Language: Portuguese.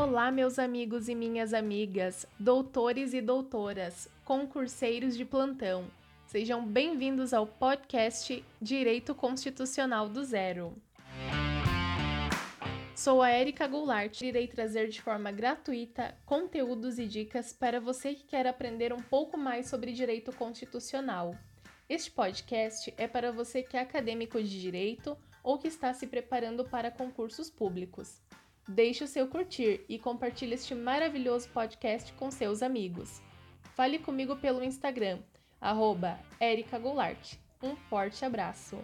Olá, meus amigos e minhas amigas, doutores e doutoras, concurseiros de plantão. Sejam bem-vindos ao podcast Direito Constitucional do Zero. Sou a Erika Goulart e irei trazer de forma gratuita conteúdos e dicas para você que quer aprender um pouco mais sobre direito constitucional. Este podcast é para você que é acadêmico de direito ou que está se preparando para concursos públicos. Deixe o seu curtir e compartilhe este maravilhoso podcast com seus amigos. Fale comigo pelo Instagram, arroba Goulart. Um forte abraço!